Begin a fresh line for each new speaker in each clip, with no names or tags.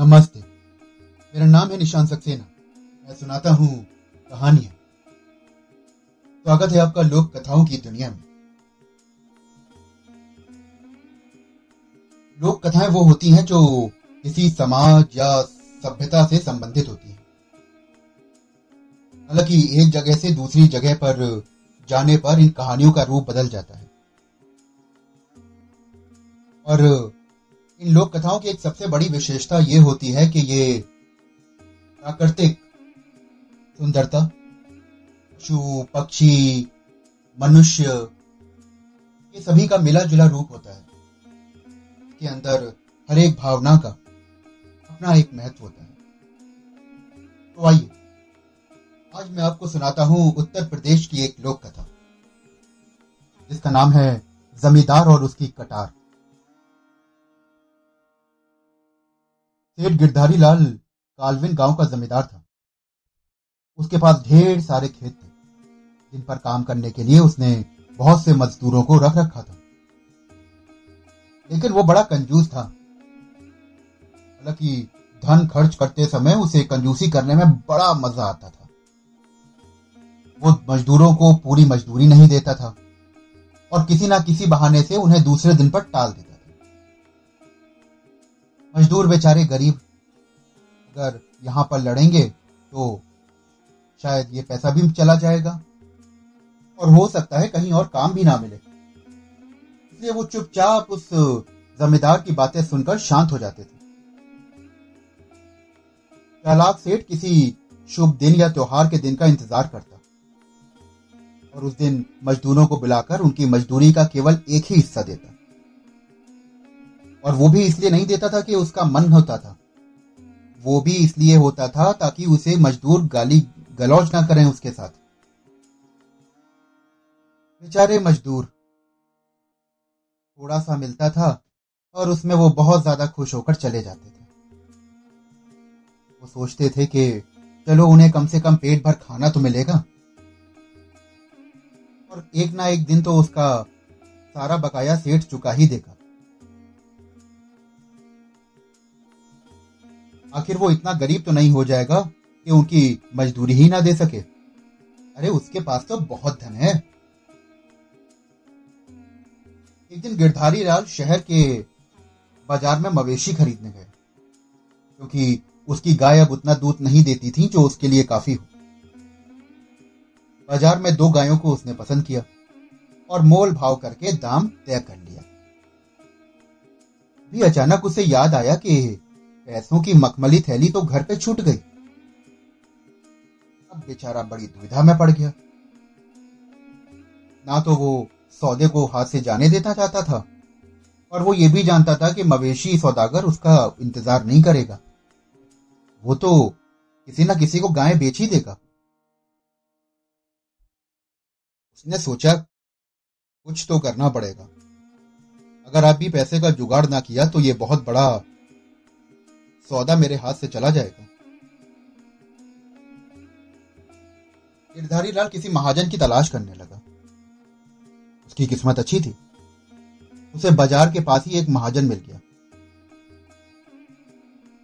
नमस्ते। मेरा नाम है निशान सक्सेना। मैं सुनाता हूँ कहानियाँ। स्वागत है आपका लोक कथाओं की दुनिया में। लोक कथाएँ वो होती हैं जो किसी समाज या सभ्यता से संबंधित होती हैं। हालाँकि एक जगह से दूसरी जगह पर जाने पर इन कहानियों का रूप बदल जाता है। और इन लोक कथाओं की एक सबसे बड़ी विशेषता ये होती है कि ये प्राकृतिक सुंदरता, पशु, पक्षी, मनुष्य, ये सभी का मिला जुला रूप होता है के अंदर हर एक भावना का अपना एक महत्व होता है। तो आइए, आज मैं आपको सुनाता हूँ उत्तर प्रदेश की एक लोक कथा जिसका नाम है जमींदार और उसकी कटार। सेठ गिरधारी लाल कालविन गाँव का जमींदार था। उसके पास ढेर सारे खेत थे, जिन पर काम करने के लिए उसने बहुत से मजदूरों को रख रखा था। लेकिन वो बड़ा कंजूस था। हालाँकि धन खर्च करते समय उसे कंजूसी करने में बड़ा मज़ा आता था। वो मजदूरों को पूरी मजदूरी नहीं देता था और किसी ना किसी बहाने से उन्हें दूसरे दिन पर टाल देता मजदूर बेचारे गरीब अगर यहाँ पर लड़ेंगे तो शायद ये पैसा भी चला जाएगा। और हो सकता है कहीं और काम भी ना मिले। इसलिए वो चुपचाप उस जमींदार की बातें सुनकर शांत हो जाते थे। चालाक सेठ किसी शुभ दिन या त्योहार के दिन का इंतज़ार करता। और उस दिन मजदूरों को बुलाकर उनकी मजदूरी का केवल एक ही हिस्सा देता। और वो भी इसलिए नहीं देता था कि उसका मन होता था। वो भी इसलिए होता था ताकि उसे मजदूर गाली गलौज ना करें उसके साथ। बेचारे मजदूर थोड़ा सा मिलता था और उसमें वो बहुत ज़्यादा खुश होकर चले जाते थे। वो सोचते थे कि चलो उन्हें कम से कम पेट भर खाना तो मिलेगा। और एक ना एक दिन तो उसका सारा बकाया सेठ चुका ही देगा। आखिर वो इतना गरीब तो नहीं हो जाएगा कि उनकी मजदूरी ही ना दे सके। अरे, उसके पास तो बहुत धन है। एक दिन गिरधारी लाल शहर के बाज़ार में मवेशी खरीदने गए, क्योंकि उसकी गाय अब उतना दूध नहीं देती थी जो उसके लिए काफ़ी हो। बाज़ार में दो गायों को उसने पसंद किया और मोल भाव करके दाम तय कर लिया। भी अचानक उसे याद आया कि पैसों की मखमली थैली तो घर पे छूट गई। अब बेचारा बड़ी दुविधा में पड़ गया। ना तो वो सौदे को हाथ से जाने देता चाहता था, और वो ये भी जानता था कि मवेशी सौदागर उसका इंतज़ार नहीं करेगा। वो तो किसी ना किसी को गाय बेच ही देगा। उसने सोचा, कुछ तो करना पड़ेगा। अगर आप भी पैसे का जुगाड़ ना किया तो ये बहुत बड़ा सौदा मेरे हाथ से चला जाएगा। गिरधारी लाल किसी महाजन की तलाश करने लगा। उसकी किस्मत अच्छी थी। उसे बाज़ार के पास ही एक महाजन मिल गया।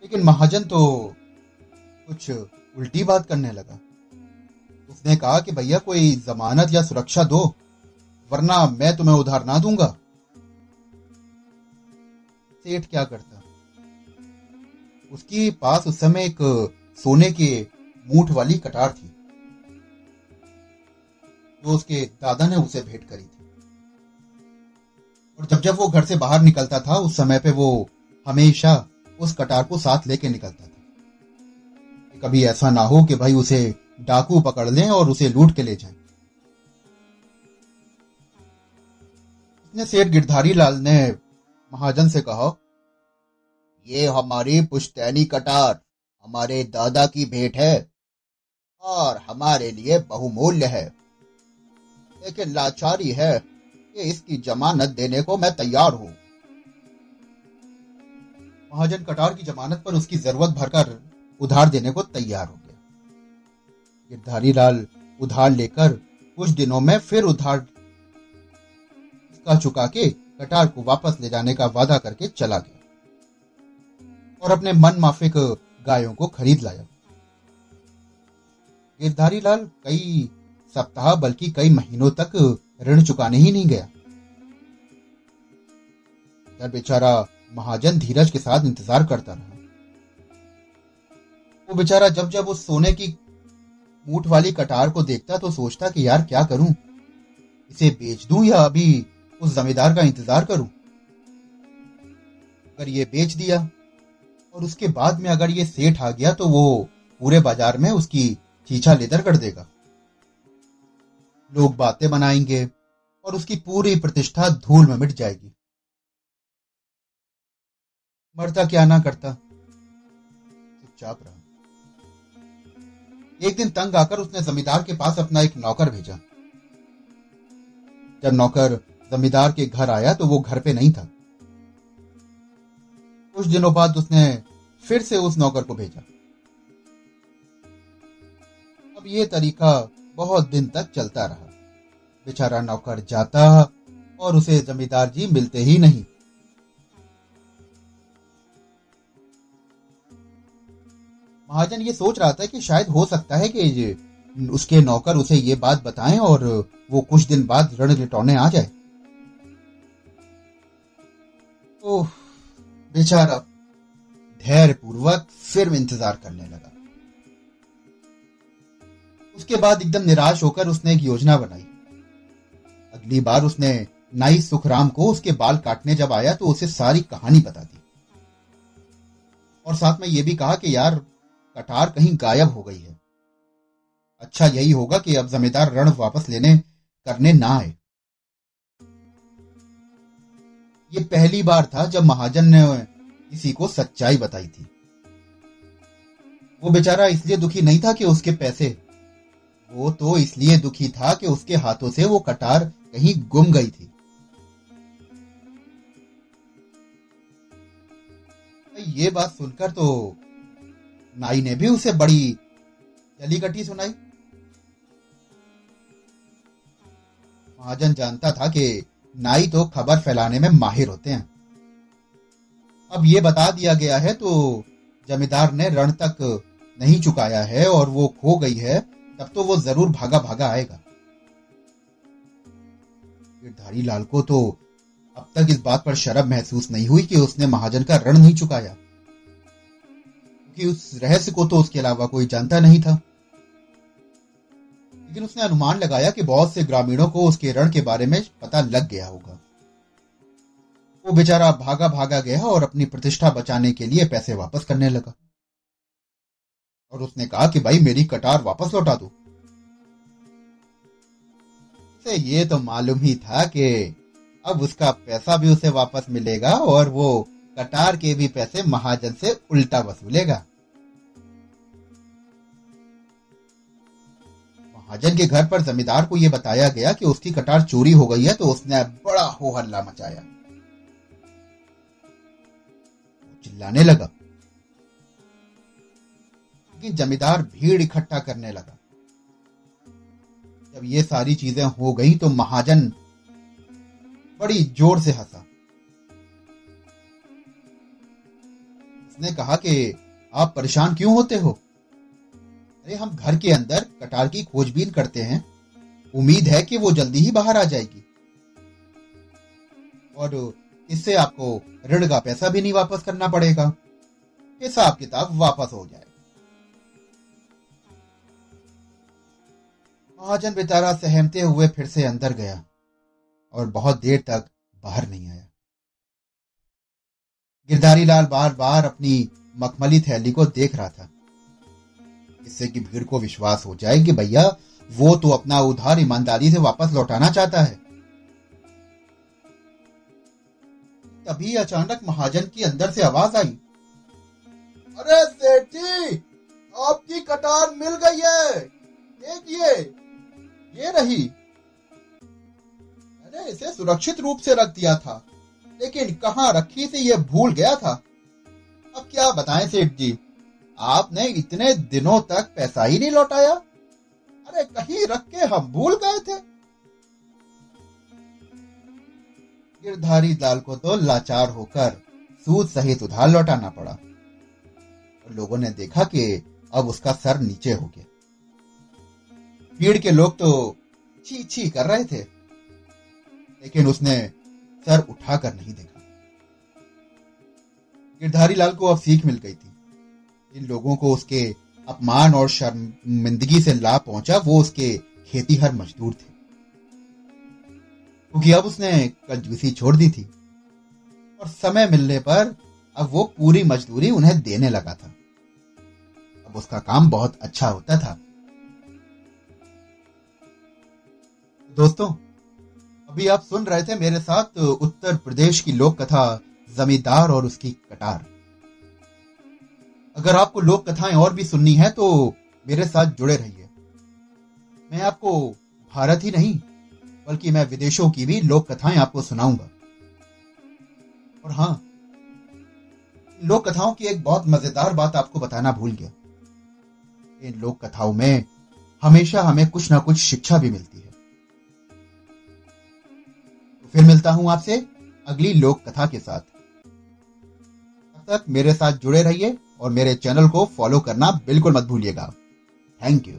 लेकिन महाजन तो कुछ उल्टी बात करने लगा। उसने कहा कि भैया कोई जमानत या सुरक्षा दो, वरना मैं तुम्हें उधार ना दूँगा। सेठ क्या करता? उसके पास उस समय एक सोने के मूठ वाली कटार थी। जो उसके दादा ने उसे भेंट करी थी। और जब जब वो घर से बाहर निकलता था, उस समय पे वो हमेशा उस कटार को साथ लेके निकलता था। कभी ऐसा ना हो कि भाई उसे डाकू पकड़ लें और उसे लूट के ले जाएँ। इसने सेठ गिरधारी लाल ने महाजन से कहा ये हमारी पुश्तैनी कटार हमारे दादा की भेंट है और हमारे लिए बहुमूल्य है। लेकिन लाचारी है कि इसकी जमानत देने को मैं तैयार हूँ। महाजन कटार की जमानत पर उसकी ज़रूरत भरकर उधार देने को तैयार हो गया। गिरधारी लाल उधार लेकर कुछ दिनों में फिर उधार का चुका के कटार को वापस ले जाने का वादा करके चला गया। और अपने मन माफिक गायों को खरीद लाया। गिरधारी लाल कई सप्ताह बल्कि कई महीनों तक ऋण चुकाने ही नहीं गया। बेचारा महाजन धीरज के साथ इंतज़ार करता रहा। वो बेचारा जब जब उस सोने की मूठ वाली कटार को देखता तो सोचता कि यार क्या करूँ? इसे बेच दूँ या अभी उस जमींदार का इंतज़ार करूँ? अगर ये बेच दिया और उसके बाद में अगर ये सेठ आ गया तो वो पूरे बाज़ार में उसकी चीछा लेदर कर देगा। लोग बातें बनाएँगे और उसकी पूरी प्रतिष्ठा धूल में मिट जाएगी। मरता क्या ना करता? चुपचाप रहा। एक दिन तंग आकर उसने जमींदार के पास अपना एक नौकर भेजा। जब नौकर जमींदार के घर आया तो वो घर पे नहीं था। कुछ दिनों बाद उसने फिर से उस नौकर को भेजा। अब ये तरीका बहुत दिन तक चलता रहा। बेचारा नौकर जाता और उसे जमींदार जी मिलते ही नहीं। महाजन ये सोच रहा था कि शायद हो सकता है कि उसके नौकर उसे ये बात बताएँ और वो कुछ दिन बाद ऋण लिटौने आ जाए। ओह बेचारा धैर्य पूर्वक फिर इंतज़ार करने लगा। उसके बाद एकदम निराश होकर उसने एक योजना बनाई। अगली बार उसने नाई सुखराम को उसके बाल काटने जब आया तो उसे सारी कहानी बता दी। और साथ में यह भी कहा कि यार, कटार कहीं गायब हो गई है। अच्छा यही होगा कि अब जमींदार रण वापस लेने करने ना आए। ये पहली बार था जब महाजन ने किसी को सच्चाई बताई थी। वो बेचारा इसलिए दुखी नहीं था कि उसके पैसे, वो तो इसलिए दुखी था कि उसके हाथों से वो कटार कहीं गुम गई थी। ये बात सुनकर तो नाई ने भी उसे बड़ी जलीकटी सुनाई। महाजन जानता था कि नाई तो खबर फैलाने में माहिर होते हैं। अब ये बता दिया गया है तो जमींदार ने रण तक नहीं चुकाया है और वो खो गई है, तब तो वो ज़रूर भागा भागा आएगा। धारी लाल को तो अब तक इस बात पर शर्म महसूस नहीं हुई कि उसने महाजन का ऋण नहीं चुकाया। क्योंकि उस रहस्य को तो उसके अलावा कोई जानता नहीं था। लेकिन उसने अनुमान लगाया कि बहुत से ग्रामीणों को उसके रण के बारे में पता लग गया होगा। वो बेचारा भागा भागा गया और अपनी प्रतिष्ठा बचाने के लिए पैसे वापस करने लगा। और उसने कहा कि भाई, मेरी कटार वापस लौटा दो। से ये तो मालूम ही था कि अब उसका पैसा भी उसे वापस मिलेगा और वो कटार के भी पैसे महाजन से उल्टा वसूलेगा। महाजन के घर पर जमींदार को यह बताया गया कि उसकी कटार चोरी हो गई है तो उसने बड़ा हो हल्ला मचाया चिल्लाने लगा। लेकिन जमींदार भीड़ इकट्ठा करने लगा। जब ये सारी चीज़ें हो गई तो महाजन बड़ी ज़ोर से हंसा। उसने कहा कि, आप परेशान क्यों होते हो? अरे हम घर के अंदर कटार की खोजबीन करते हैं। उम्मीद है कि वो जल्दी ही बाहर आ जाएगी। और इससे आपको ऋण का पैसा भी नहीं वापस करना पड़ेगा। हिसाब किताब वापस हो जाएगा महाजन बेचारा सहमते हुए फिर से अंदर गया और बहुत देर तक बाहर नहीं आया। गिरधारी लाल बार बार अपनी मखमली थैली को देख रहा था। इससे कि भीड़ को विश्वास हो जाए कि भैया, वो तो अपना उधार ईमानदारी से वापस लौटाना चाहता है। तभी अचानक महाजन की अंदर से आवाज़ आई। अरे सेठ, आपकी कटार मिल गई है। देखिए, ये रही। मैंने इसे सुरक्षित रूप से रख दिया था, लेकिन कहाँ रखी थी ये भूल गया था। अब क्या बताएँ सेठ जी? आपने इतने दिनों तक पैसा ही नहीं लौटाया? अरे, कहीं रख के हम भूल गए थे। गिरधारी लाल को तो लाचार होकर सूद सहित उधार लौटाना पड़ा। लोगों ने देखा कि अब उसका सर नीचे हो गया। भीड़ के लोग तो छी छी कर रहे थे, लेकिन उसने सर उठाकर नहीं देखा। गिरधारी लाल को अब सीख मिल गई थी। इन लोगों को उसके अपमान और शर्मिंदगी से लाभ पहुँचा, वो उसके खेती हर मजदूर थे। क्योंकि अब उसने कंजूसी छोड़ दी थी। और समय मिलने पर अब वो पूरी मजदूरी उन्हें देने लगा था। अब उसका काम बहुत अच्छा होता था। दोस्तों, अभी आप सुन रहे थे मेरे साथ उत्तर प्रदेश की लोक कथा जमींदार और उसकी कटार। अगर आपको लोक कथाएँ और भी सुननी है तो मेरे साथ जुड़े रहिए। मैं आपको भारत ही नहीं, बल्कि मैं विदेशों की भी लोक कथाएँ आपको सुनाऊँगा। और हाँ लोक कथाओं की एक बहुत मज़ेदार बात आपको बताना भूल गया। इन लोक कथाओं में हमेशा हमें कुछ ना कुछ शिक्षा भी मिलती है। तो फिर मिलता हूँ आपसे अगली लोक कथा के साथ। तब तक मेरे साथ जुड़े रहिए। और मेरे चैनल को फॉलो करना बिल्कुल मत भूलिएगा। Thank you